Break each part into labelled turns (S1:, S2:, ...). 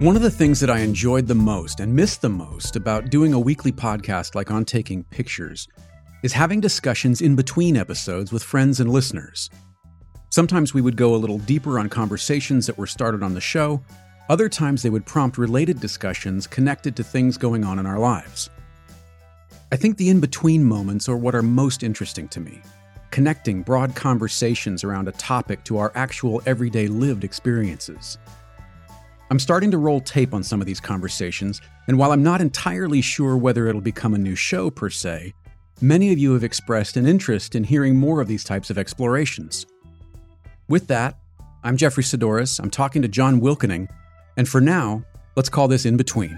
S1: One of the things that I enjoyed the most and missed the most about doing a weekly podcast like On Taking Pictures is having discussions in between episodes with friends and listeners. Sometimes we would go a little deeper on conversations that were started on the show, other times they would prompt related discussions connected to things going on in our lives. I think the in between moments are what are most interesting to me, connecting broad conversations around a topic to our actual everyday lived experiences. I'm starting to roll tape on some of these conversations, and while I'm not entirely sure whether it'll become a new show per se, many of you have expressed an interest in hearing more of these types of explorations. With that, I'm Jeffery Saddoris, I'm talking to John Wilkening, and for now, let's call this In Between.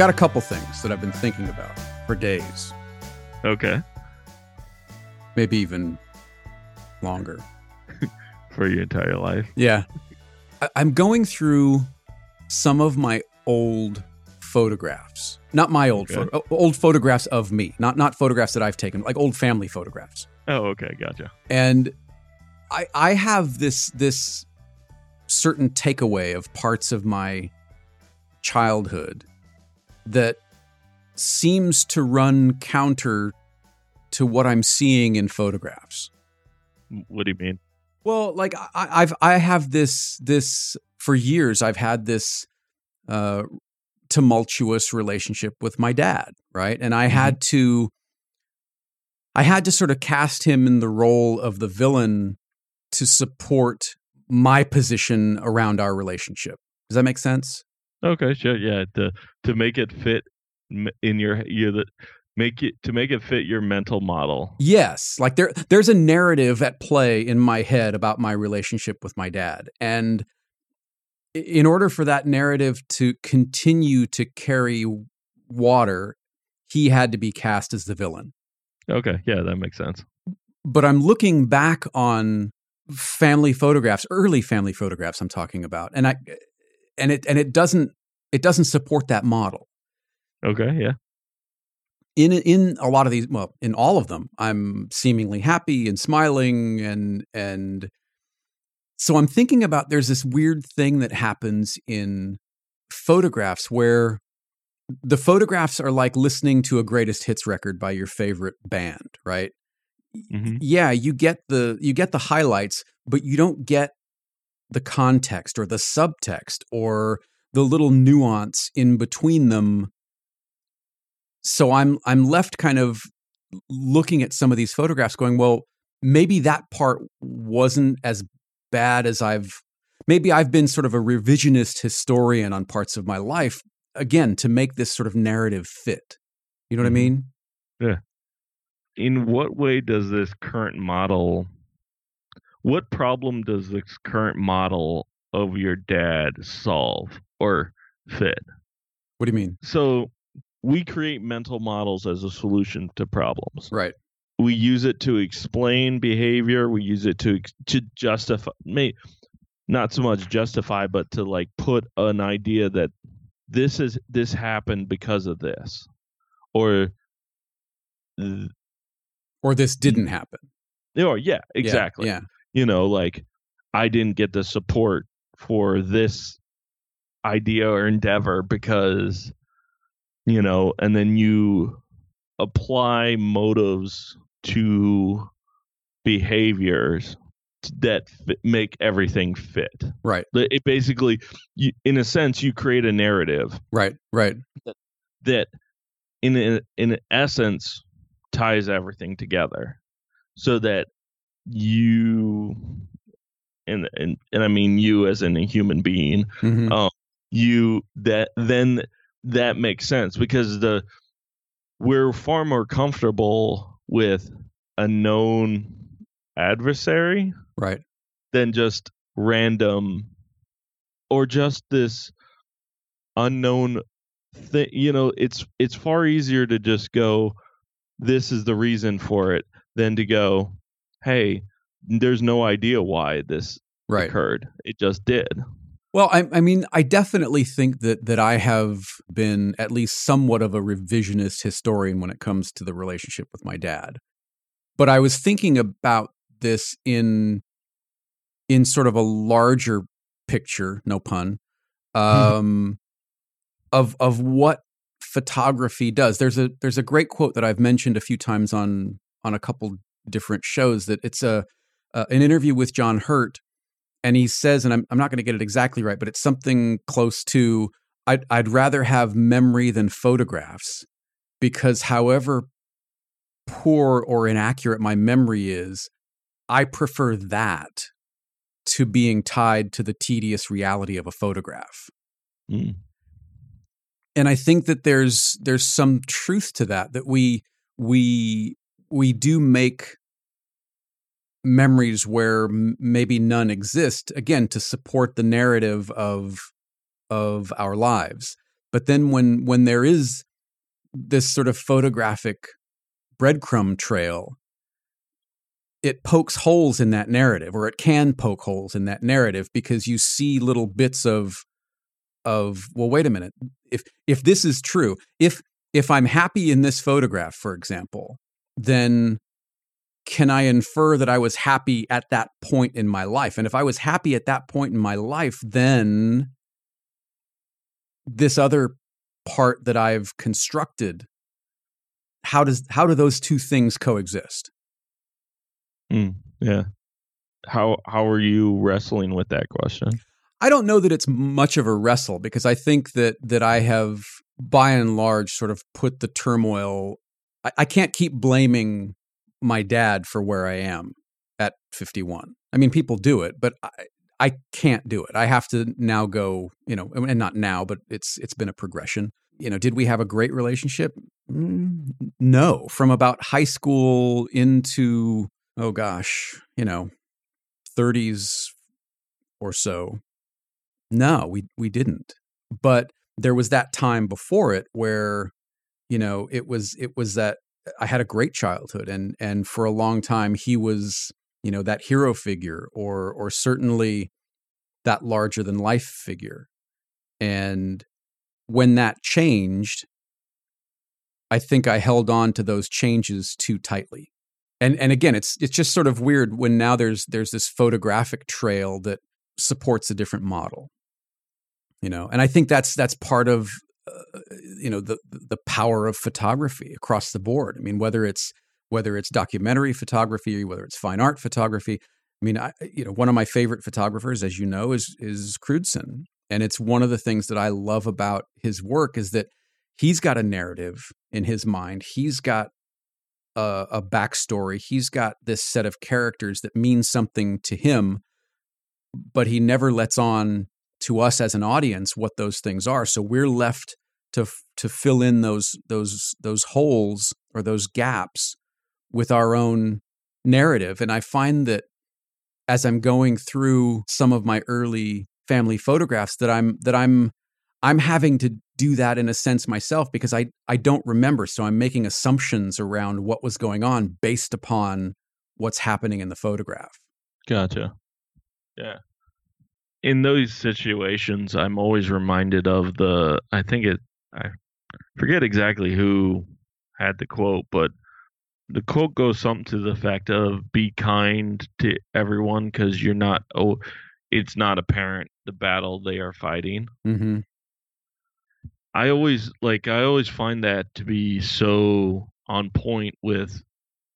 S1: Got a couple things that I've been thinking about for days,
S2: Okay.
S1: maybe even longer.
S2: For your entire life.
S1: Yeah. I- I'm going through some of my old photographs. Not my old
S2: Okay.
S1: photo, old photographs of me, not not photographs that I've taken, like old family photographs.
S2: Oh, okay, gotcha.
S1: And I I have this this certain takeaway of parts of my childhood that seems to run counter to what I'm seeing in photographs.
S2: What do you mean?
S1: Well, like I, I've I have this this for years. I've had this uh, tumultuous relationship with my dad, right? And I had to I had to sort of cast him in the role of the villain to support my position around our relationship. Does that make sense?
S2: Okay, sure. Yeah, to to make it fit in your you the make it to make it fit your mental model.
S1: Yes, like there there's a narrative at play in my head about my relationship with my dad and in order for that narrative to continue to carry water, he had to be cast as the villain.
S2: Okay, yeah, that makes sense.
S1: But I'm looking back on family photographs, early family photographs I'm talking about, and I and it and it doesn't it doesn't support that model.
S2: Okay, yeah.
S1: in in a lot of these well in all of them i'm seemingly happy and smiling and and so i'm thinking about there's this weird thing that happens in photographs where the photographs are like listening to a greatest hits record by your favorite band right
S2: hmm
S1: yeah you get the you get the highlights but you don't get the context or the subtext or the little nuance in between them. So i'm i'm left kind of looking at some of these photographs going well maybe that part wasn't as bad as i've maybe i've been sort of a revisionist historian on parts of my life again to make this sort of narrative fit. You know what i
S2: mm-hmm.
S1: mean? Yeah.
S2: In what way does this current model what problem does this current model of your dad solve or fit?
S1: what do you mean?
S2: So we create mental models as a solution to problems.
S1: right.
S2: We use it to explain behavior. We use it to to justify may not so much justify but to like put an idea that this is this happened because of this. Or
S1: or this didn't happen.
S2: Or yeah
S1: Yeah,
S2: exactly.
S1: yeah
S2: you know like i didn't get the support for this idea or endeavor because you know and then you apply motives to behaviors that fit, make everything fit.
S1: Right.
S2: It- basically you, in a sense you create a narrative
S1: right right.
S2: that in a- in essence ties everything together so that you and and and I mean you as in a human being
S1: Mhm.
S2: um you that then that makes sense because the we're far more comfortable with a known adversary
S1: right
S2: than just random or just this unknown thing you know it's it's far easier to just go this is the reason for it than to go hey there's no idea why this
S1: right
S2: occurred it just did
S1: Well, I, I, mean, I definitely think that that I have been at least somewhat of a revisionist historian when it comes to the relationship with my dad. But I was thinking about this in in sort of a larger picture, no pun, hmm. um, of of what photography does. There's a there's a great quote that I've mentioned a few times on on a couple different shows that it's a uh, an interview with John Hurt and he says, and I'm I'm not going to get it exactly right, but it's something close to I'd I'd rather have memory than photographs because however poor or inaccurate my memory is, I prefer that to being tied to the tedious reality of a photograph. Mm. And I think that there's there's some truth to that that we we we do make memories where m- maybe none exist again to support the narrative of of our lives. But then when when there is this sort of photographic breadcrumb trail it pokes holes in that narrative or it can poke holes in that narrative because you see little bits of of well wait a minute if if this is true if if i'm happy in this photograph for example then can I infer that I was happy at that point in my life? And if I was happy at that point in my life, then this other part that I've constructed, how does how do those two things coexist?
S2: Mm, yeah. How how are you wrestling with that question?
S1: I don't know that it's much of a wrestle because I think that that I have by and large sort of put the turmoil I, I can't keep blaming my dad for where I am at 51. I mean, people do it, but I, I can't do it. I have to now go, you know, and not now, but it's it's been a progression. You know, did we have a great relationship? Mm, no, from about high school into oh gosh, you know, 30s or so. No, we we didn't. But there was that time before it where you know, it was it was that uh, I had a great childhood, and and for a long time he was you know that hero figure, or or certainly that larger than life figure. And when that changed, I think I held on to those changes too tightly. And and again, it's it's just sort of weird when now there's there's this photographic trail that supports a different model. You know, and I think that's that's part of you know the the power of photography across the board. I mean, whether it's whether it's documentary photography, whether it's fine art photography. I mean, I, you know, one of my favorite photographers, as you know, is is Crewdson, and it's one of the things that I love about his work is that he's got a narrative in his mind. He's got a, a backstory. He's got this set of characters that means something to him, but he never lets on to us as an audience what those things are. So we're left to to fill in those those those holes or those gaps with our own narrative. And I find that as I'm going through some of my early family photographs that I'm that I'm I'm having to do that in a sense myself because I I don't remember so I'm making assumptions around what was going on based upon what's happening in the photograph.
S2: Gotcha. Yeah in those situations, I'm always reminded of the. I think it. I forget exactly who had the quote, but the quote goes something to the effect of "Be kind to everyone because you're not. Oh, it's not apparent the battle they are fighting." Mm-hmm. I always like. I always find that to be so on point with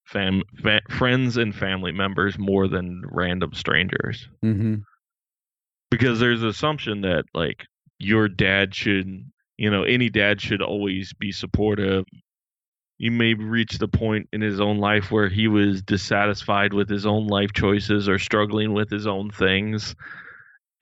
S2: fam, fa- friends and family members more than random strangers. Mm-hmm because there's an assumption that like your dad should you know any dad should always be supportive. He may reach the point in his own life where he was dissatisfied with his own life choices or struggling with his own things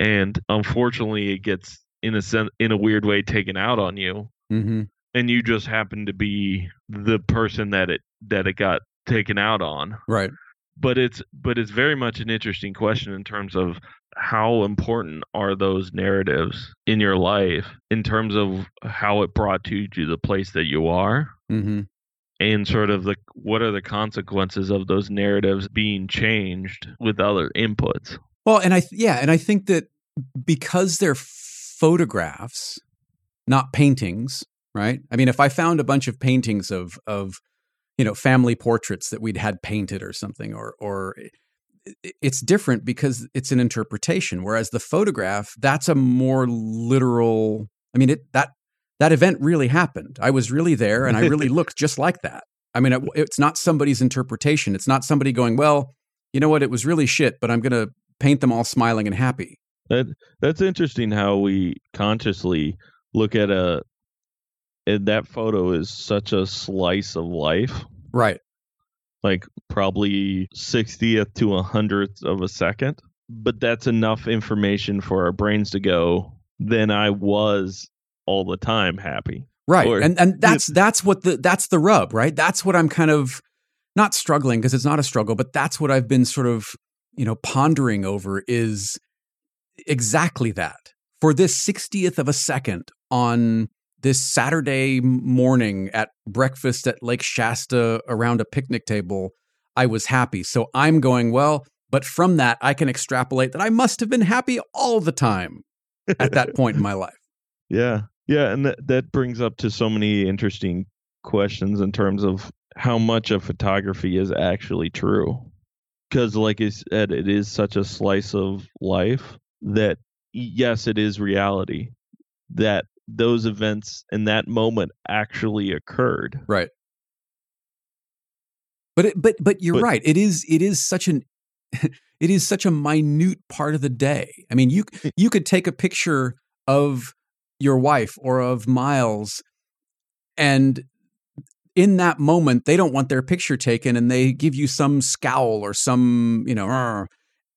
S2: and unfortunately it gets in a sense in a weird way taken out on you. Mm-hmm. and you just happen to be the person that it that it got taken out on.
S1: Right
S2: but it's but it's very much an interesting question in terms of how important are those narratives in your life in terms of how it brought you to the place that you are mm-hmm. and sort of the what are the consequences of those narratives being changed with other inputs
S1: well and i yeah and i think that because they're photographs, not paintings, right? I mean, if I found a bunch of paintings of of you know family portraits that we'd had painted or something, or or it's different because it's an interpretation. Whereas the photograph, that's a more literal. I mean, it that that event really happened. I was really there, and I really looked just like that. I mean, it, it's not somebody's interpretation. It's not somebody going, "Well, you know what? It was really shit, but I'm going to paint them all smiling and happy."
S2: That that's interesting how we consciously look at a and that photo is such a slice of life.
S1: Right.
S2: Like probably 60th to a hundredth of a second. But that's enough information for our brains to go, then I was all the time happy.
S1: Right. Or, and and that's that's what the that's the rub, right? That's what I'm kind of not struggling because it's not a struggle, but that's what I've been sort of, you know, pondering over is exactly that. For this 60th of a second on this Saturday morning at breakfast at Lake Shasta around a picnic table, I was happy. So I'm going, well, but from that, I can extrapolate that I must have been happy all the time at that point in my life.
S2: Yeah. Yeah. And that, that brings up to so many interesting questions in terms of how much of photography is actually true. Because, like I said, it is such a slice of life that, yes, it is reality. That those events in that moment actually occurred.
S1: Right. But it, but but you're but, right. It is it is such an it is such a minute part of the day. I mean, you you could take a picture of your wife or of Miles and in that moment they don't want their picture taken and they give you some scowl or some, you know,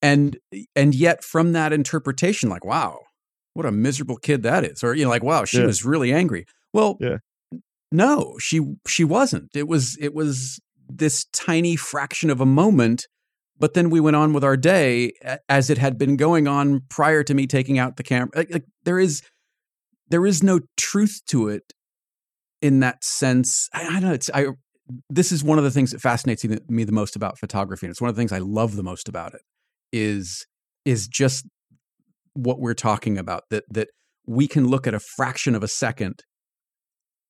S1: and and yet from that interpretation like, wow, what a miserable kid that is or you know like wow she yeah. was really angry well yeah. no she she wasn't it was it was this tiny fraction of a moment but then we went on with our day as it had been going on prior to me taking out the camera like, like there is there is no truth to it in that sense i, I don't know it's i this is one of the things that fascinates me the most about photography and it's one of the things i love the most about it is is just what we're talking about that that we can look at a fraction of a second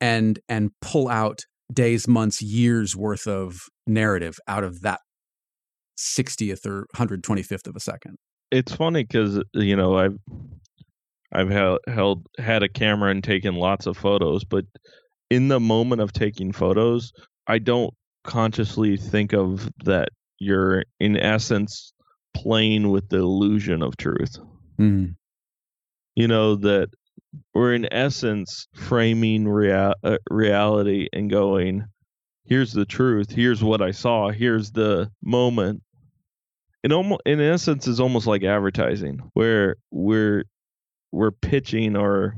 S1: and and pull out days months years worth of narrative out of that 60th or 125th of a second.
S2: It's funny because you know i've i've held, held had a camera and taken lots of photos but in the moment of taking photos i don't consciously think of that you're in essence playing with the illusion of truth Mm. You know, that we're in essence framing rea- uh, reality and going, here's the truth, here's what I saw, here's the moment. In almost in essence is almost like advertising where we're we're pitching or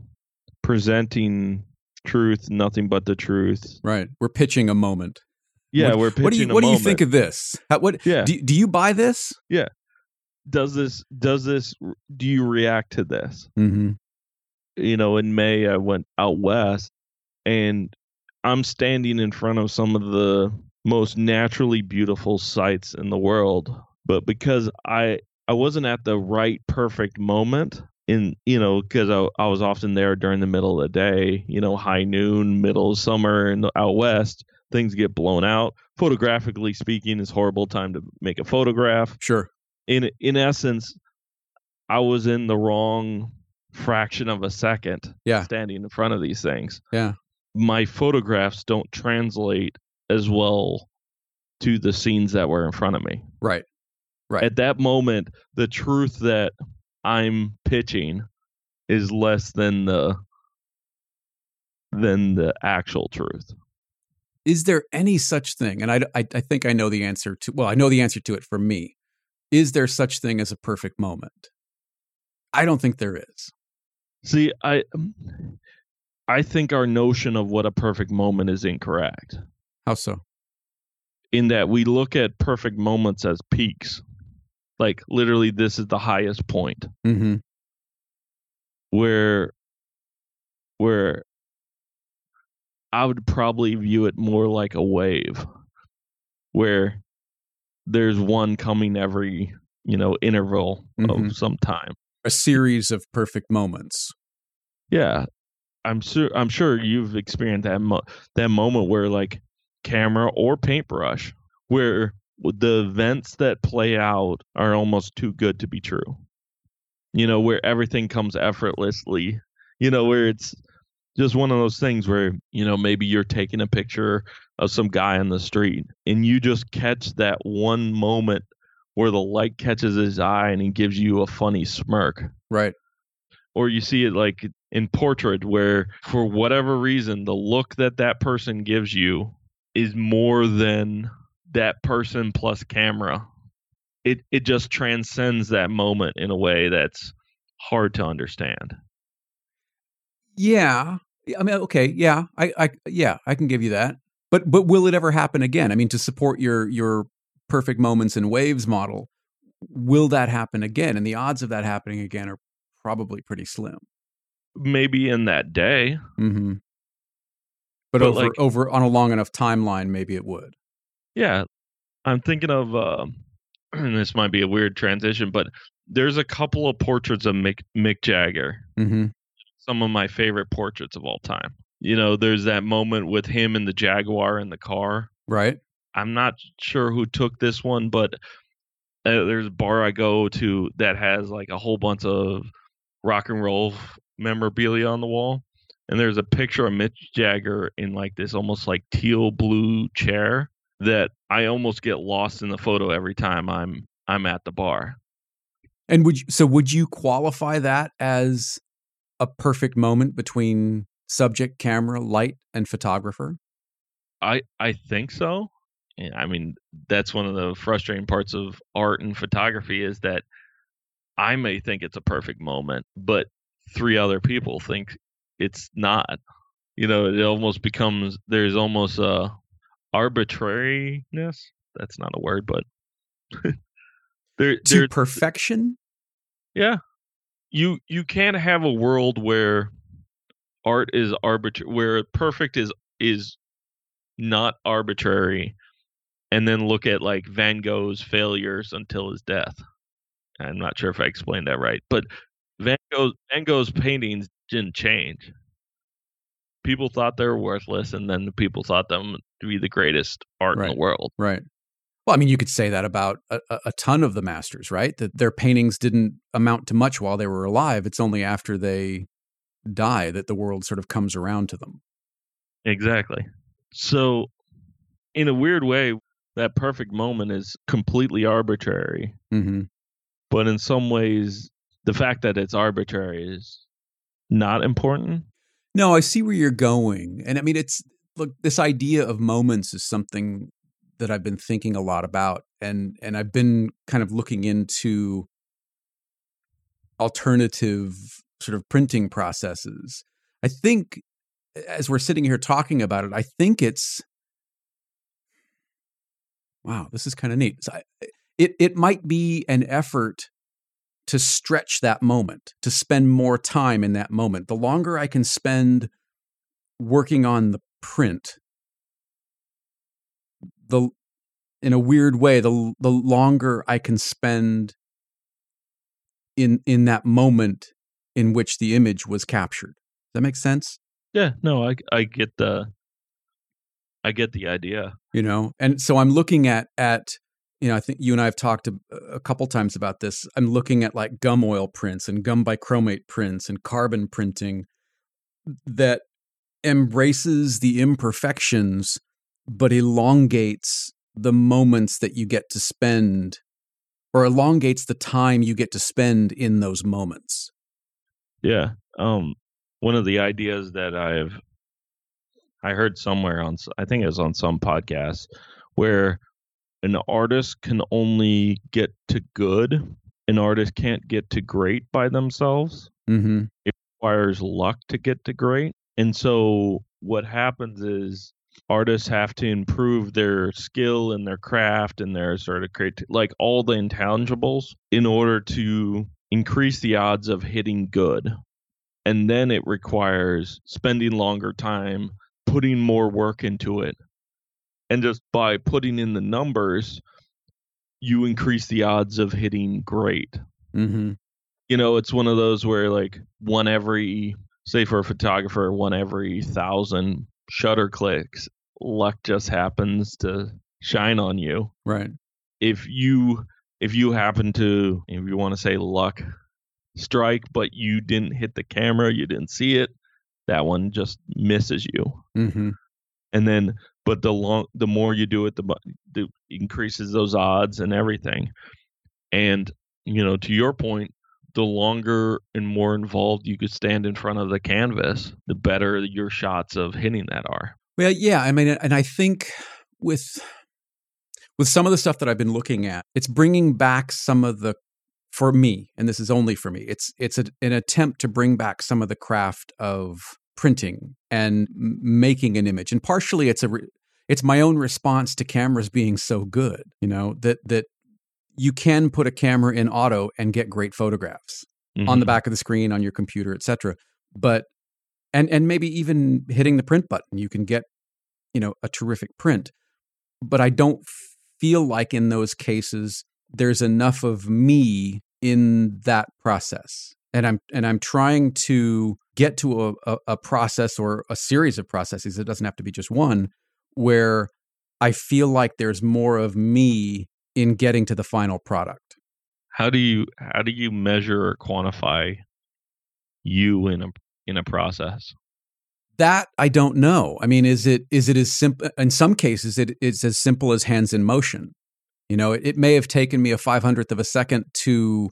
S2: presenting truth, nothing but the truth.
S1: Right. We're pitching a moment.
S2: Yeah, what, we're pitching. What
S1: do you What do you think of this? How, what? Yeah. Do, do you buy this?
S2: Yeah does this does this do you react to this?
S1: Mm-hmm.
S2: you know in may i went out west and i'm standing in front of some of the most naturally beautiful sights in the world but because i i wasn't at the right perfect moment in you know because I, I was often there during the middle of the day you know high noon middle of summer and out west things get blown out. Photographically speaking is horrible time to make a photograph.
S1: Sure
S2: in in essence, I was in the wrong fraction of a second
S1: yeah.
S2: standing in front of these things.
S1: Yeah.
S2: My photographs don't translate as well to the scenes that were in front of me.
S1: Right. Right.
S2: At that moment, the truth that I'm pitching is less than the than the actual truth.
S1: Is there any such thing? And I, I, I think I know the answer to. Well, I know the answer to it for me is there such thing as a perfect moment? I don't think there is.
S2: See, I um, I think our notion of what a perfect moment is incorrect.
S1: How so?
S2: In that we look at perfect moments as peaks. Like literally this is the highest point.
S1: Mm-hmm.
S2: Where where I would probably view it more like a wave where there's one coming every you know interval mm-hmm. of some time
S1: a series of perfect moments.
S2: Yeah, I'm sure. I'm sure you've experienced that mo- that moment where like camera or paintbrush, where the events that play out are almost too good to be true. You know, where everything comes effortlessly. You know, where it's just one of those things where you know maybe you're taking a picture of some guy on the street and you just catch that one moment where the light catches his eye and he gives you a funny smirk
S1: Right.
S2: or you see it like in portrait where for whatever reason the look that that person gives you is more than that person plus camera it it just transcends that moment in a way that's hard to understand
S1: Yeah. I mean, okay, yeah, I, I, yeah, I can give you that. But, but will it ever happen again? I mean, to support your your perfect moments and waves model, will that happen again? And the odds of that happening again are probably pretty slim.
S2: maybe in that day
S1: Mm-hmm. But,
S2: But,
S1: over
S2: like-
S1: over on a long enough timeline, maybe it would.
S2: yeah i'm thinking of uh, and this might be a weird transition but there's a couple of portraits of mick, mick jagger
S1: Mm-hmm.
S2: Some of my favorite portraits of all time. You know, there's that moment with him and the Jaguar in the car.
S1: Right.
S2: I'm not sure who took this one, but uh, there's a bar I go to that has like a whole bunch of rock and roll memorabilia on the wall. And there's a picture of Mick Jagger in like this almost like teal blue chair that I almost get lost in the photo every time I'm I'm at the bar.
S1: And would you, so would you qualify that as a perfect moment between subject, camera, light, and photographer?
S2: I I think so. I mean, that's one of the frustrating parts of art and photography is that I may think it's a perfect moment, but three other people think it's not. You know, it almost becomes there's almost a arbitrariness. That's not a word, but there
S1: To
S2: there
S1: perfection?
S2: yeah. You you can't have a world where art is arbitrary where perfect is is not arbitrary and then look at like Van Gogh's failures until his death. I'm not sure if I explained that right, but Van Gogh Van Gogh's paintings didn't change. People thought they were worthless and then the people thought them to be the greatest art in the world.
S1: Right. Well, I mean, you could say that about a, a- ton of the masters, right? That their paintings didn't amount to much while they were alive. It's only after they die that the world sort of comes around to them.
S2: Exactly. So, in a weird way, that perfect moment is completely arbitrary.
S1: hmm
S2: But in some ways, the fact that it's arbitrary is not important.
S1: No, I see where you're going. And I mean, it's look, this idea of moments is something that I've been thinking a lot about. And, and I've been kind of looking into alternative sort of printing processes. I think as we're sitting here talking about it, I think it's, wow, this is kind of neat. So it, it might be an effort to stretch that moment, to spend more time in that moment. The longer I can spend working on the print, the in a weird way, the the longer I can spend in in that moment in which the image was captured. Does that make sense?
S2: Yeah, no, I I get the I get the idea.
S1: you know and so i'm looking at at you know i think you and i have talked a, a couple times about this i'm looking at like gum oil prints and gum bichromate prints and carbon printing that embraces the imperfections but elongates the moments that you get to spend or elongates the time you get to spend in those moments
S2: Yeah. Um one of the ideas that I've I heard somewhere on I think it was on some podcast where an artist can only get to good, an artist can't get to great by themselves.
S1: mm-hmm It
S2: requires luck to get to great. And so what happens is artists have to improve their skill and their craft and their sort of create like all the intangibles in order to increase the odds of hitting good. And then it requires spending longer time, putting more work into it. And just by putting in the numbers, you increase the odds of hitting great
S1: mm-hmm
S2: you know, it's one of those where like one every say for a photographer, one every thousand shutter clicks, luck just happens to shine on you.
S1: Right.
S2: If you if you happen to if you want to say luck strike, but you didn't hit the camera, you didn't see it, that one just misses you.
S1: Mm-hmm.
S2: And then, but the long, the more you do it, the, the increases those odds and everything. And you know, to your point, the longer and more involved you could stand in front of the canvas, the better your shots of hitting that are.
S1: Well, yeah, I mean, and I think with with some of the stuff that I've been looking at, it's bringing back some of the for me, and this is only for me. It's it's a, an attempt to bring back some of the craft of printing and making an image, and partially it's a re- it's my own response to cameras being so good. You know that that you can put a camera in auto and get great photographs mm-hmm. on the mm-hmm. back of the screen on your computer, etc. But and and maybe even hitting the print button, you can get you know a terrific print. But I don't feel like in those cases there's enough of me in that process and i'm and i'm trying to get to a, a, a, process or a series of processes it doesn't have to be just one where i feel like there's more of me in getting to the final product.
S2: How do you how do you measure or quantify you in a in a process?
S1: That i don't know. I mean is it is it as simple in some cases it, it's as simple as hands in motion. You know, it, it may have taken me a 500th of a second to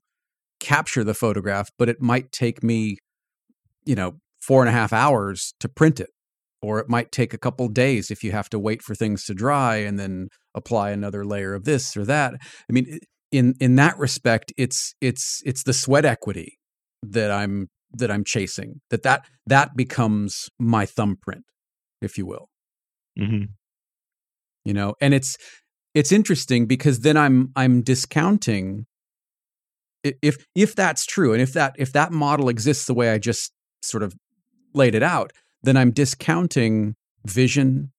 S1: capture the photograph, but it might take me, you know, four and a half hours to print it. Or it might take a couple days if you have to wait for things to dry and then apply another layer of this or that. I mean, in in that respect, it's it's it's the sweat equity that I'm that I'm chasing. That that that becomes my thumbprint, if you will.
S2: Mm-hmm.
S1: You know, and it's it's interesting because then I'm I'm discounting if if that's true and if that if that model exists the way I just sort of laid it out, then I'm discounting vision,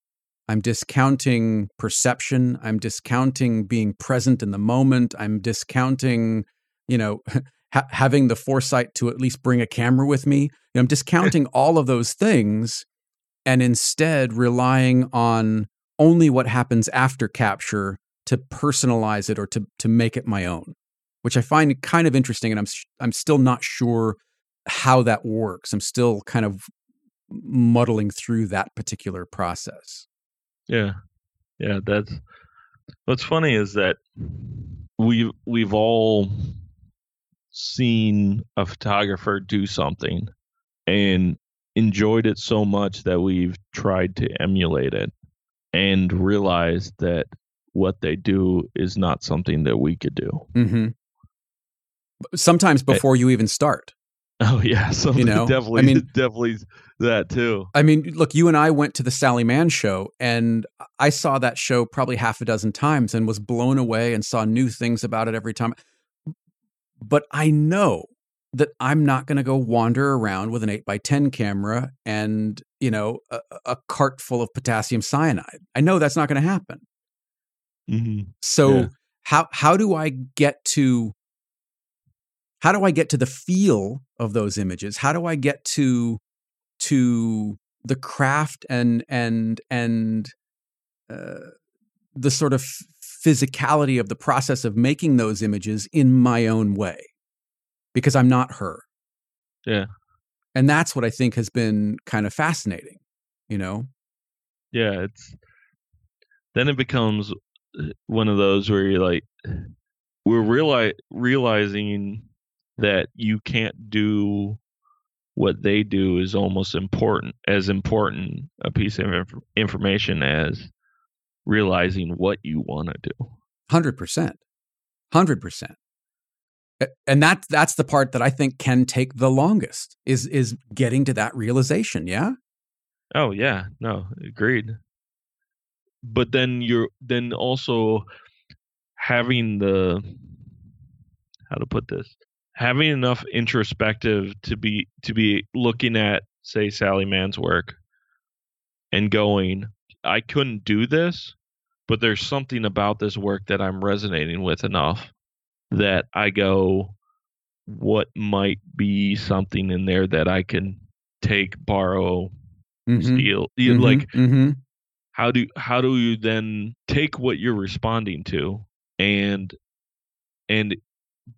S1: I'm discounting perception, I'm discounting being present in the moment, I'm discounting, you know, ha- having the foresight to at least bring a camera with me. You know, I'm discounting all of those things and instead relying on only what happens after capture to personalize it or to to make it my own, which I find kind of interesting, and I'm I'm still not sure how that works. I'm still kind of muddling through that particular process.
S2: Yeah, yeah. That's what's funny is that we we've all seen a photographer do something and enjoyed it so much that we've tried to emulate it and realized that what they do is not something that we could do.
S1: Mm-hmm. Sometimes eh before you even start.
S2: Oh yeah, so you know, definitely, I mean, definitely that too.
S1: I mean, look, you and I went to the Sally Mann show, and I saw that show probably half a dozen times, and was blown away, and saw new things about it every time. But I know that I'm not going to go wander around with an 8 by 10 camera and, you know, a, a cart full of potassium cyanide. I know that's not going to happen.
S2: Mm-hmm.
S1: So yeah. how how do I get to how do I get to the feel of those images? How do I get to to the craft and and and uh, the sort of physicality of the process of making those images in my own way? because I'm not her.
S2: Yeah.
S1: And that's what I think has been kind of fascinating, you know?
S2: Yeah, it's then it becomes uh, one of those where you're like we're reali- realizing that you can't do what they do is almost important as important a piece of inf- information as realizing what you want to do
S1: 100% 100% and that that's the part that I think can take the longest is is getting to that realization. Yeah.
S2: Oh yeah, no, agreed. But then you're then also having the how to put this having enough introspective to be to be looking at say Sally Mann's work and going I couldn't do this but there's something about this work that I'm resonating with enough that I go, what might be something in there that I can take, borrow,
S1: Mhm.
S2: steal. You
S1: Mhm.
S2: Like
S1: Mhm.
S2: how do how do you then take what you're responding to and and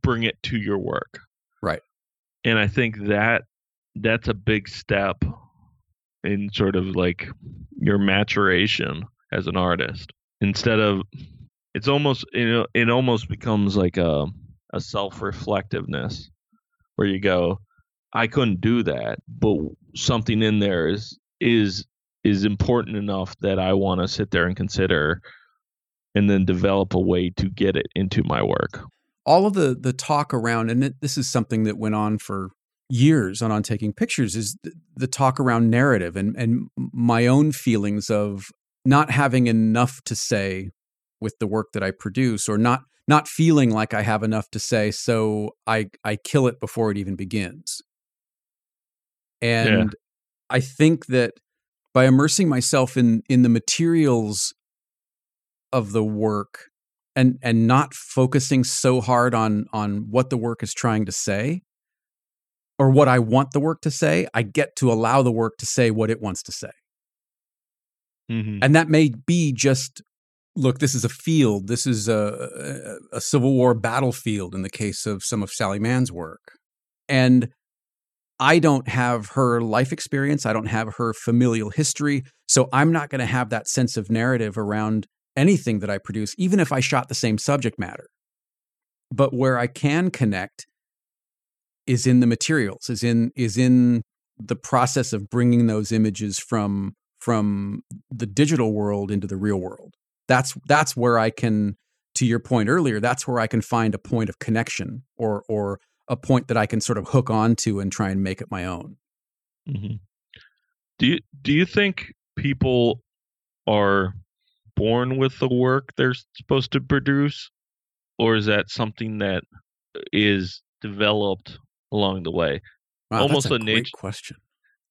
S2: bring it to your work?
S1: Right.
S2: And I think that that's a big step in sort of like your maturation as an artist. Instead of it's almost you know it almost becomes like a a self-reflectiveness where you go I couldn't do that, but something in there is is is important enough that I want to sit there and consider and then develop a way to get it into my work.
S1: All of the the talk around and this is something that went on for years on on taking pictures is the, the talk around narrative and and my own feelings of not having enough to say with the work that I produce or not not feeling like I have enough to say so I I kill it before it even begins. And I think that by immersing myself in in the materials of the work and and not focusing so hard on on what the work is trying to say or what I want the work to say, I get to allow the work to say what it wants to say.
S2: Mm-hmm.
S1: And that may be just look, this is a field, this is a, a, a Civil War battlefield in the case of some of Sally Mann's work. And I don't have her life experience, I don't have her familial history, so I'm not going to have that sense of narrative around anything that I produce, even if I shot the same subject matter. But where I can connect is in the materials, is in is in the process of bringing those images from from the digital world into the real world. That's that's where I can, to your point earlier, that's where I can find a point of connection or or a point that I can sort of hook onto and try and make it my own.
S2: Mm-hmm. Do you do you think people are born with the work they're supposed to produce, or is that something that is developed along the way?
S1: Wow,
S2: Almost
S1: a,
S2: a nature-
S1: question.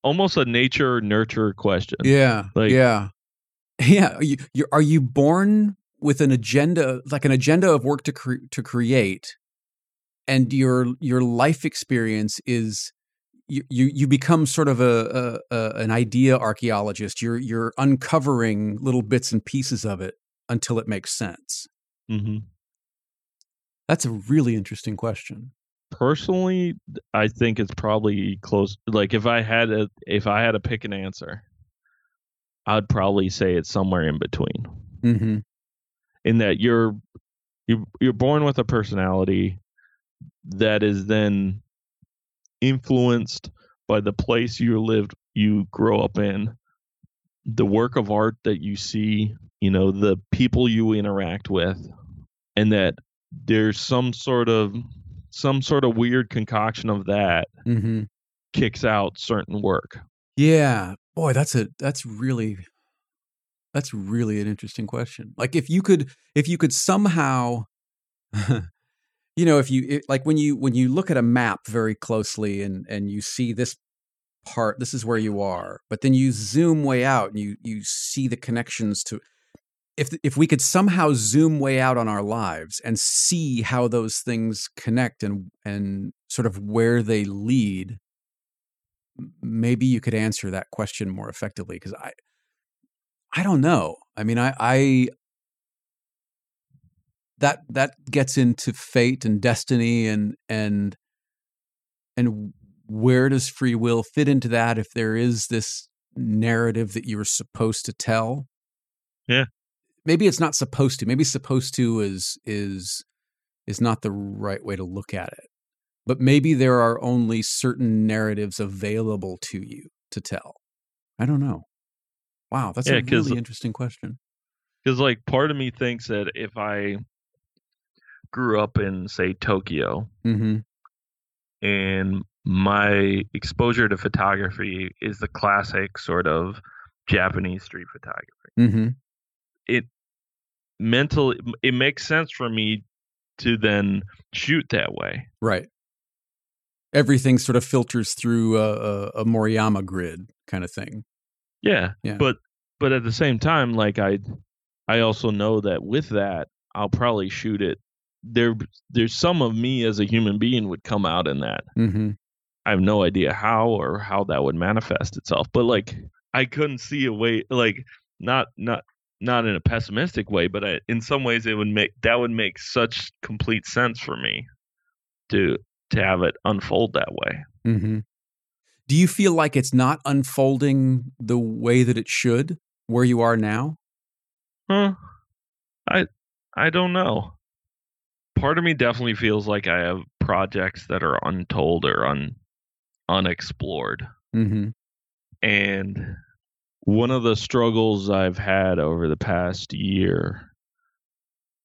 S2: Almost a nature nurture question.
S1: Yeah,
S2: Like-
S1: yeah, yeah. You, you, are you born with an agenda, like an agenda of work to cre- to create, and your your life experience is you you, become sort of a, a, a an idea archaeologist. You're you're uncovering little bits and pieces of it until it makes sense.
S2: hmm
S1: That's a really interesting question.
S2: Personally, I think it's probably close. Like if I had a if I had to pick an answer, I'd probably say it's somewhere in between.
S1: Mm-hmm.
S2: in that you're you you're born with a personality that is then influenced by the place you lived you grow up in the work of art that you see you know the people you interact with and that there's some sort of some sort of weird concoction of that
S1: Mm-hmm.
S2: kicks out certain work
S1: Yeah, boy, that's a that's really that's really an interesting question. Like if you could if you could somehow you know, if you it, like when you when you look at a map very closely and and you see this part, this is where you are, but then you zoom way out and you you see the connections to if if we could somehow zoom way out on our lives and see how those things connect and and sort of where they lead maybe you could answer that question more effectively because i i don't know. I mean i i that that gets into fate and destiny and and and where does free will fit into that if there is this narrative that you're supposed to tell?
S2: Yeah.
S1: maybe it's not supposed to maybe supposed to is is is not the right way to look at it but maybe there are only certain narratives available to you to tell. I don't know. Wow that's
S2: Yeah,
S1: a really interesting question.
S2: Because like part of me thinks that if i grew up in say tokyo
S1: mm-hmm
S2: and my exposure to photography is the classic sort of Japanese street photography.
S1: mm-hmm
S2: It mentally it makes sense for me to then shoot that way.
S1: right everything sort of filters through a, a, a moriyama grid kind of thing
S2: Yeah,
S1: Yeah.
S2: but but at the same time, like I I also know that with that I'll probably shoot it there there's some of me as a human being would come out in that.
S1: Mm-hmm.
S2: I have no idea how or how that would manifest itself, but like I couldn't see a way like not not not in a pessimistic way, but I, in some ways it would make that would make such complete sense for me to to have it unfold that way.
S1: Mm-hmm. Do you feel like it's not unfolding the way that it should where you are now?
S2: Huh. I I don't know. Part of me definitely feels like I have projects that are untold or un unexplored.
S1: Mm-hmm.
S2: And one of the struggles I've had over the past year,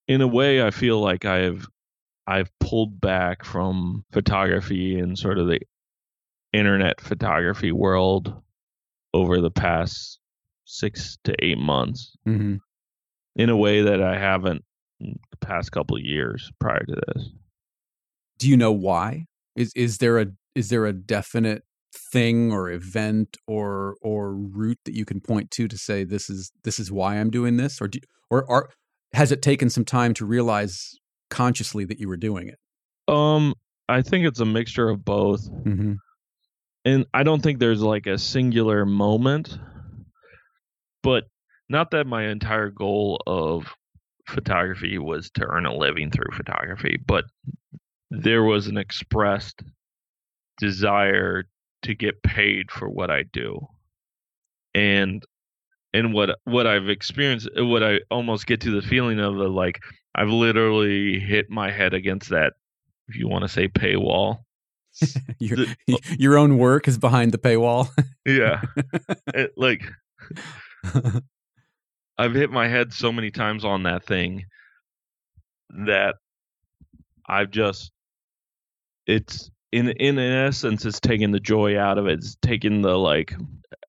S2: in a way, I feel like I've I've pulled back from photography and sort of the internet photography world over the past six to eight months
S1: Mm-hmm.
S2: in a way that I haven't past couple of years prior to this.
S1: Do you know why? Is is there a is there a definite thing or event or or route that you can point to to say this is this is why I'm doing this or do, or are has it taken some time to realize consciously that you were doing it?
S2: Um, I think it's a mixture of both.
S1: Mm-hmm.
S2: and I don't think there's like a singular moment, but not that my entire goal of photography was to earn a living through photography, but there was an expressed desire to get paid for what I do. And and what what I've experienced uh, what I almost get to the feeling of the like I've literally hit my head against that if you want to say paywall.
S1: your
S2: The- uh
S1: your own work is behind the paywall.
S2: Yeah. It, like I've hit my head so many times on that thing that I've just it's in in essence it's taking the joy out of it. It's taking the like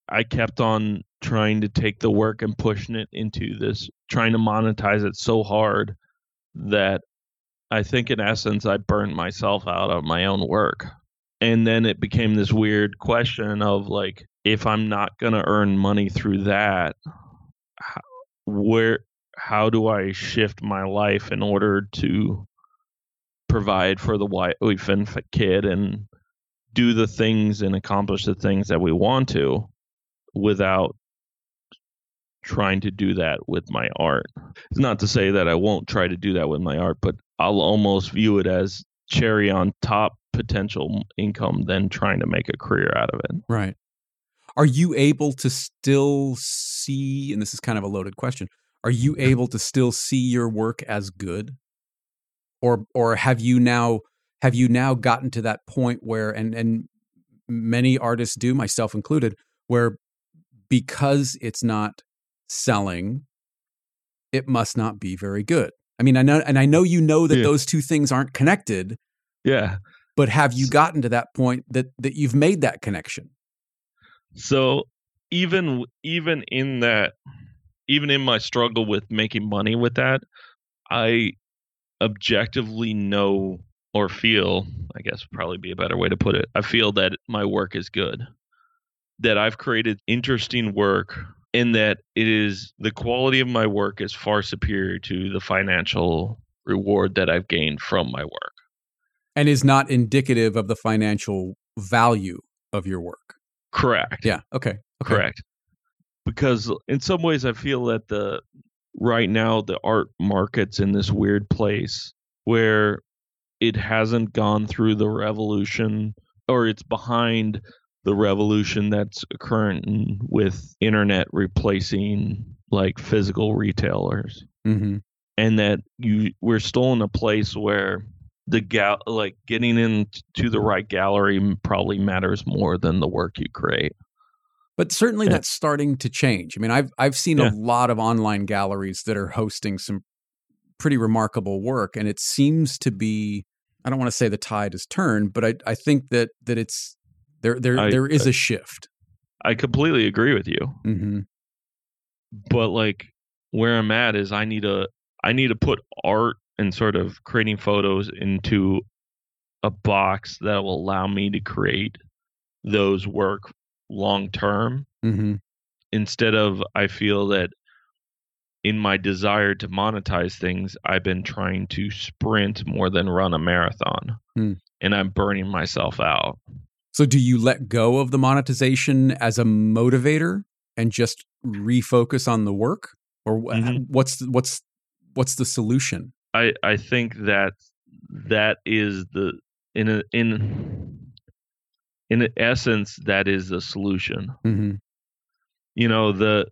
S2: I kept on trying to take the work and pushing it into this trying to monetize it so hard that I think in essence I burned myself out of my own work. And then it became this weird question of like if I'm not going to earn money through that where how do I shift my life in order to provide for the wife and kid and do the things and accomplish the things that we want to without trying to do that with my art. It's not to say that I won't try to do that with my art, but I'll almost view it as cherry on top potential income than trying to make a career out of it.
S1: Right. Are you able to still see, and this is kind of a loaded question, are you able to still see your work as good? Or or have you now have you now gotten to that point where and and many artists do, myself included, where because it's not selling, it must not be very good. I mean, I know and I know you know that
S2: Yeah.
S1: those two things aren't connected,
S2: Yeah.
S1: but have you gotten to that point that that you've made that connection?
S2: So even even in that even in my struggle with making money with that, I objectively know or feel, I guess probably be a better way to put it. I feel that my work is good. That I've created interesting work and that it is the quality of my work is far superior to the financial reward that I've gained from my work.
S1: and is not indicative of the financial value of your work.
S2: Correct.
S1: Yeah. Okay. okay.
S2: Correct. Because in some ways, I feel that the right now the art market's in this weird place where it hasn't gone through the revolution, or it's behind the revolution that's occurring with internet replacing like physical retailers,
S1: hmm
S2: and that you we're still in a place where the gal like getting into the right gallery probably matters more than the work you create.
S1: But certainly
S2: Yeah.
S1: that's starting to change. I mean, I've I've seen
S2: Yeah.
S1: a lot of online galleries that are hosting some pretty remarkable work, and it seems to be. I don't want to say the tide has turned, but I I think that that it's there there
S2: I-
S1: there is a shift.
S2: I completely agree with you.
S1: hmm
S2: but like where I'm at is I need to I need to put art and sort of creating photos into a box that will allow me to create those work long term
S1: hmm
S2: instead of I feel that in my desire to monetize things, I've been trying to sprint more than run a marathon.
S1: Hmm.
S2: And I'm burning myself out.
S1: So do you let go of the monetization as a motivator and just refocus on the work or
S2: Mhm.
S1: what's what's what's the solution?
S2: I I think that that is the in a, in in essence that is the solution.
S1: Mhm.
S2: You know, the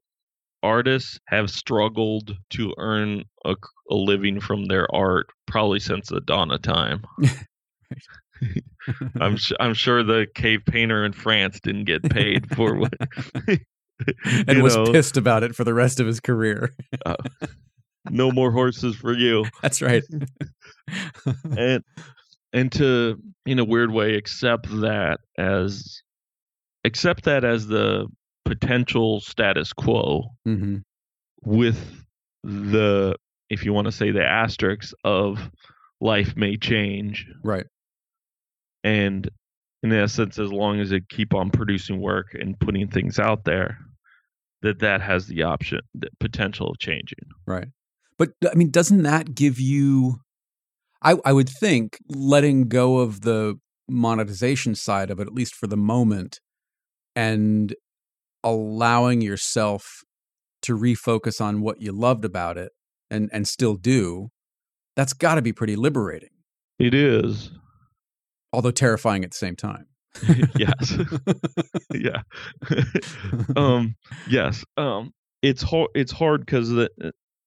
S2: artists have struggled to earn a, a living from their art probably since the dawn of time. I'm su- I'm sure the cave painter in France didn't get paid for what
S1: and was
S2: know,
S1: pissed about it for the rest of his career.
S2: No more horses for you.
S1: That's right.
S2: and and to in a weird way accept that as accept that as the potential status quo
S1: hmm
S2: with the if you want to say the asterisks of life may change
S1: Right.
S2: and in essence as long as they keep on producing work and putting things out there that that has the option the potential of changing
S1: Right. But I mean, doesn't that give you? I I would think letting go of the monetization side of it, at least for the moment, and allowing yourself to refocus on what you loved about it and and still do. That's got to be pretty liberating,
S2: it is
S1: although terrifying at the same time.
S2: yes yeah um yes um it's hard it's hard because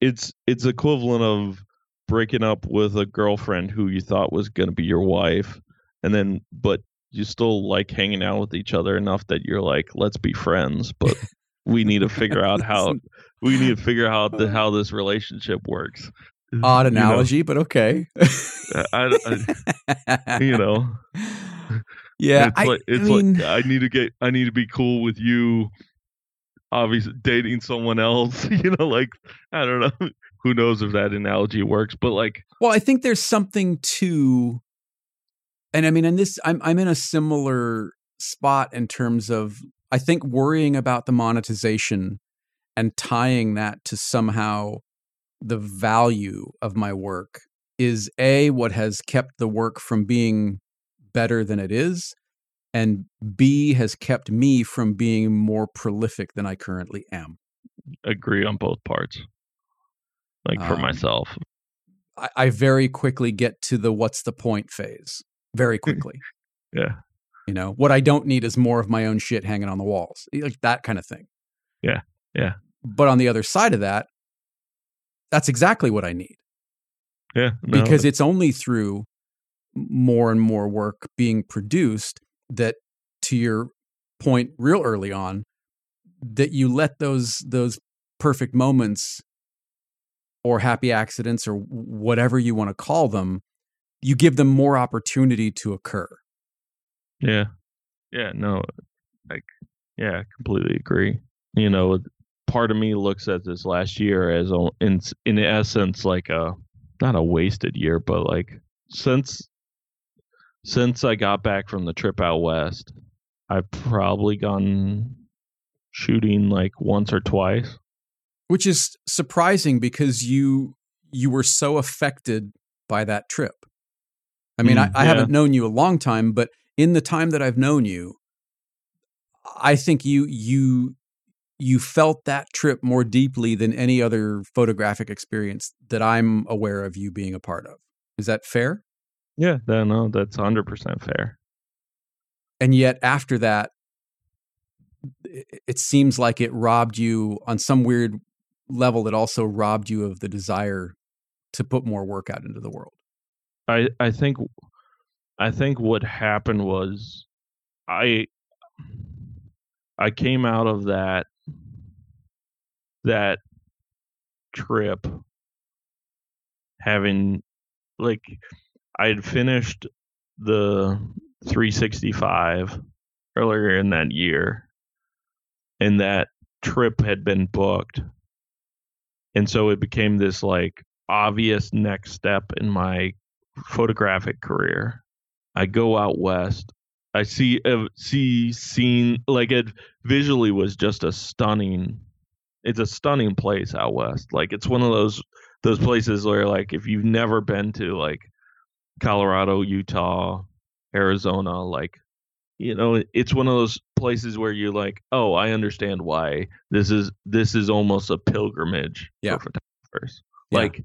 S2: it's it's equivalent of breaking up with a girlfriend who you thought was going to be your wife and then but you still like hanging out with each other enough that you're like let's be friends but we need to figure out how we need to figure out the, how this relationship works
S1: Odd
S2: You know,
S1: analogy, but okay.
S2: I, I, you know
S1: yeah,
S2: it's
S1: I,
S2: like
S1: I
S2: it's
S1: mean,
S2: like I need to get I need to be cool with you. Obviously, dating someone else, you know, like I don't know. Who knows if that analogy works? But like,
S1: Well, I think there's something to, and I mean, and this, I'm I'm in a similar spot in terms of I think worrying about the monetization and tying that to somehow the value of my work is a what has kept the work from being better than it is and b has kept me from being more prolific than i currently am
S2: agree on both parts. Like for
S1: Um,
S2: myself,
S1: I, I very quickly get to the what's the point phase very quickly
S2: yeah,
S1: You know, what I don't need is more of my own shit hanging on the walls, like that kind of thing.
S2: Yeah, yeah.
S1: But on the other side of that, that's exactly what I need
S2: yeah, no,
S1: because it's only through more and more work being produced that, to your point, real early on, that you let those those perfect moments or happy accidents or whatever you want to call them, you give them more opportunity to occur.
S2: Yeah. Yeah, no. Like yeah, completely agree. You know, part of me looks at this last year as in in essence like a not a wasted year, but like since since I got back from the trip out west, I've probably gone shooting like once or twice.
S1: which is surprising because you you were so affected by that trip. I mean,
S2: Mm,
S1: I, I
S2: yeah.
S1: haven't known you a long time, but in the time that I've known you, I think you you you felt that trip more deeply than any other photographic experience that I'm aware of you being a part of. Is that fair?
S2: Yeah, no, that's hundred percent fair.
S1: And yet after that, it, it seems like it robbed you on some weird level. It also robbed you of the desire to put more work out into the world.
S2: I I think I think what happened was I I came out of that that trip having like I had finished the 365 earlier in that year and that trip had been booked and so it became this like obvious next step in my photographic career. I go out west. I see uh, see scene like it visually was just a stunning it's a stunning place out west. Like it's one of those those places where like if you've never been to like Colorado, Utah, Arizona, like you know, it's one of those places where you're like, oh, I understand why this is this is almost a pilgrimage
S1: yeah.
S2: for photographers. Yeah. Like,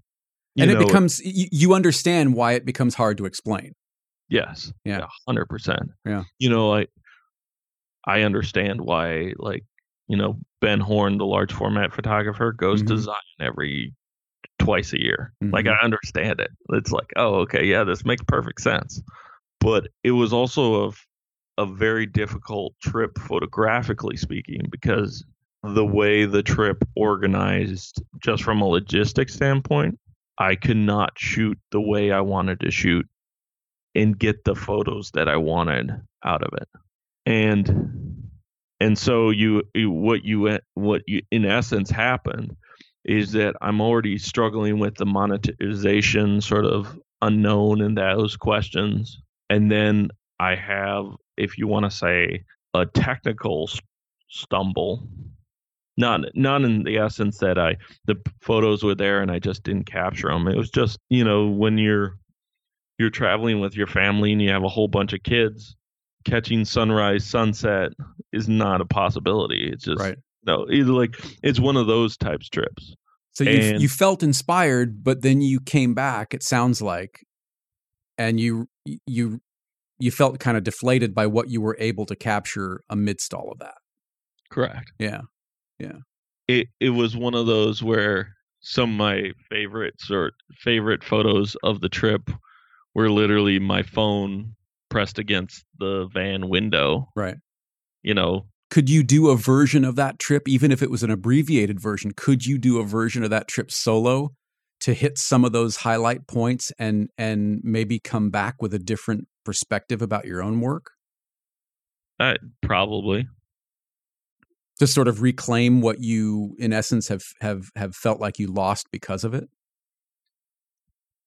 S1: and know, it becomes you understand why it becomes hard to explain.
S2: Yes.
S1: Yeah.
S2: Hundred percent.
S1: Yeah.
S2: You know, like I understand why, like you know, Ben Horne, the large format photographer, goes mm-hmm. to Zion every twice a year. Mm-hmm. Like I understand it. It's like, oh, okay, yeah, this makes perfect sense. But it was also a a very difficult trip photographically speaking because the way the trip organized just from a logistics standpoint, I could not shoot the way I wanted to shoot and get the photos that I wanted out of it. And and so you, you what you what you in essence happened is that I'm already struggling with the monetization sort of unknown in those questions and then I have if you want to say a technical stumble not not in the essence that I the photos were there and I just didn't capture them. It was just you know when you're you're traveling with your family and you have a whole bunch of kids, catching sunrise sunset is not a possibility. It's just
S1: right.
S2: No, either like it's one of those types trips.
S1: So you you felt inspired, but then you came back. It sounds like, and you you you felt kind of deflated by what you were able to capture amidst all of that.
S2: Correct.
S1: Yeah. Yeah.
S2: It it was one of those where some of my favorites or favorite photos of the trip were literally my phone pressed against the van window.
S1: Right.
S2: You know,
S1: could you do a version of that trip even if it was an abbreviated version? Could you do a version of that trip solo to hit some of those highlight points and and maybe come back with a different perspective about your own work?
S2: Uh, probably
S1: to sort of reclaim what you in essence have have have felt like you lost because of it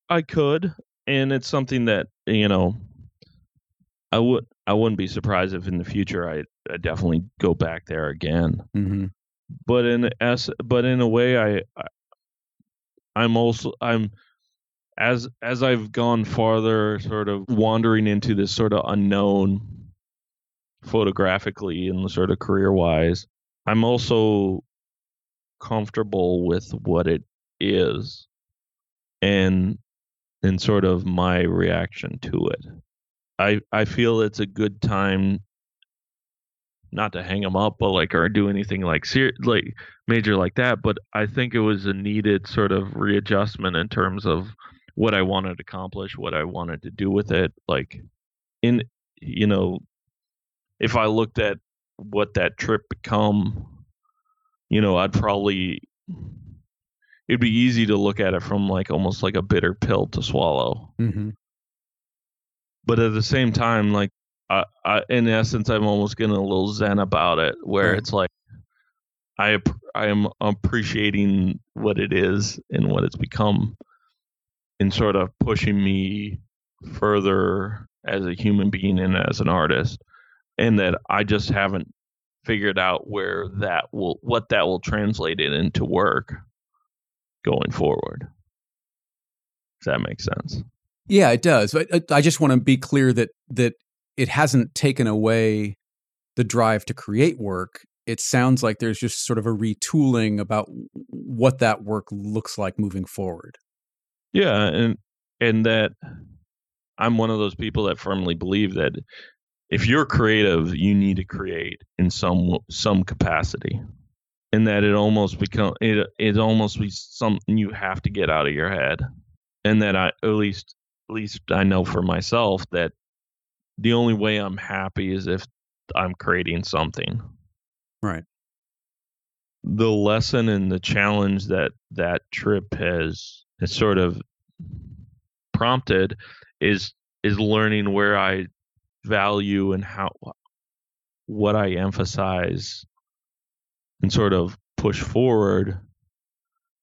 S2: i could and it's something that you know i would i wouldn't be surprised if in the future i, I definitely go back there again
S1: mm-hmm.
S2: but in as but in a way I, I i'm also i'm as as i've gone farther sort of wandering into this sort of unknown photographically and sort of career wise I'm also comfortable with what it is and and sort of my reaction to it. I I feel it's a good time not to hang them up but like or do anything like ser- like major like that but I think it was a needed sort of readjustment in terms of what I wanted to accomplish, what I wanted to do with it like in you know if I looked at what that trip become, you know, I'd probably it'd be easy to look at it from like almost like a bitter pill to swallow.
S1: Mm-hmm.
S2: But at the same time, like I, I, in essence, I'm almost getting a little zen about it, where right. it's like I I am appreciating what it is and what it's become, and sort of pushing me further as a human being and as an artist and that I just haven't figured out where that will what that will translate it into work going forward. Does that make sense?
S1: Yeah, it does. But uh, I just want to be clear that that it hasn't taken away the drive to create work. It sounds like there's just sort of a retooling about what that work looks like moving forward.
S2: Yeah, and and that I'm one of those people that firmly believe that if you're creative, you need to create in some some capacity, and that it almost become it it almost be something you have to get out of your head, and that I at least at least I know for myself that the only way I'm happy is if I'm creating something.
S1: Right.
S2: The lesson and the challenge that that trip has has sort of prompted is is learning where I value and how what I emphasize and sort of push forward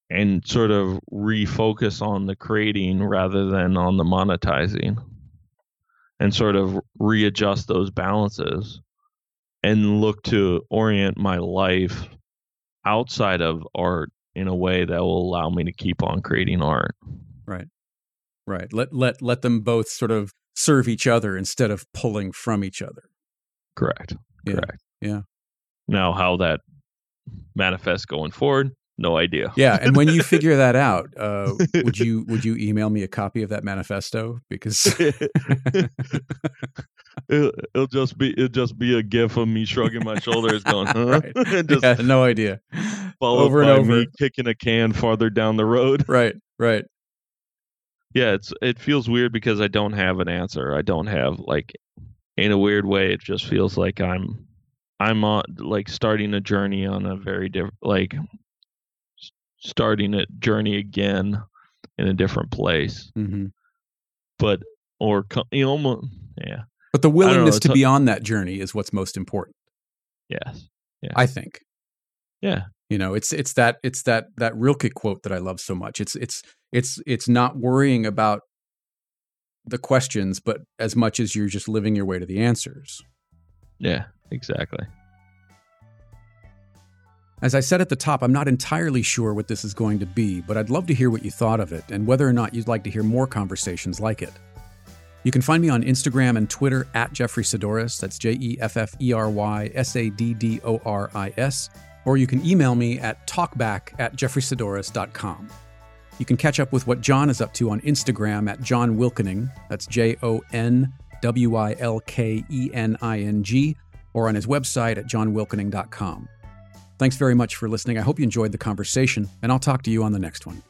S2: and sort of refocus on the creating rather than on the monetizing and sort of readjust those balances and look to orient my life outside of art in a way that will allow me to keep on creating art.
S1: Right. Right. Let let let them both sort of serve each other instead of pulling from each other.
S2: Correct.
S1: Yeah.
S2: Correct.
S1: Yeah.
S2: Now how that manifests going forward, no idea.
S1: Yeah, and when you figure that out, uh, would you would you email me a copy of that manifesto? Because
S2: it'll, it'll just be it'll just be a gif of me shrugging my shoulders, going, "Huh?"
S1: Right.
S2: and just
S1: yeah, no idea.
S2: followed
S1: over and
S2: by
S1: over.
S2: me kicking a can farther down the road.
S1: Right, right.
S2: Yeah, it's it feels weird because I don't have an answer. I don't have like in a weird way. It just feels like I'm I'm on like starting a journey on a very different like starting a journey again in a different place.
S1: hmm
S2: But or you know, almost yeah
S1: But the willingness
S2: it's
S1: to be on that journey is what's most important,
S2: yes
S1: I think.
S2: yeah
S1: You know, it's it's that it's that that Rilke quote that I love so much. It's it's it's it's not worrying about the questions, but as much as you're just living your way to the answers.
S2: yeah exactly.
S1: As I said at the top, I'm not entirely sure what this is going to be, but I'd love to hear what you thought of it and whether or not you'd like to hear more conversations like it. You can find me on Instagram and Twitter at Jeffery Saddoris. That's J E F F E R Y S A D D O R I S. Or you can email me at talkback at jefferysaddoris.com. You can catch up with what Jon is up to on Instagram at Jon Wilkening. That's J O N W I L K E N I N G. Or on his website at jonwilkening.com. Thanks very much for listening. I hope you enjoyed the conversation, and I'll talk to you on the next one.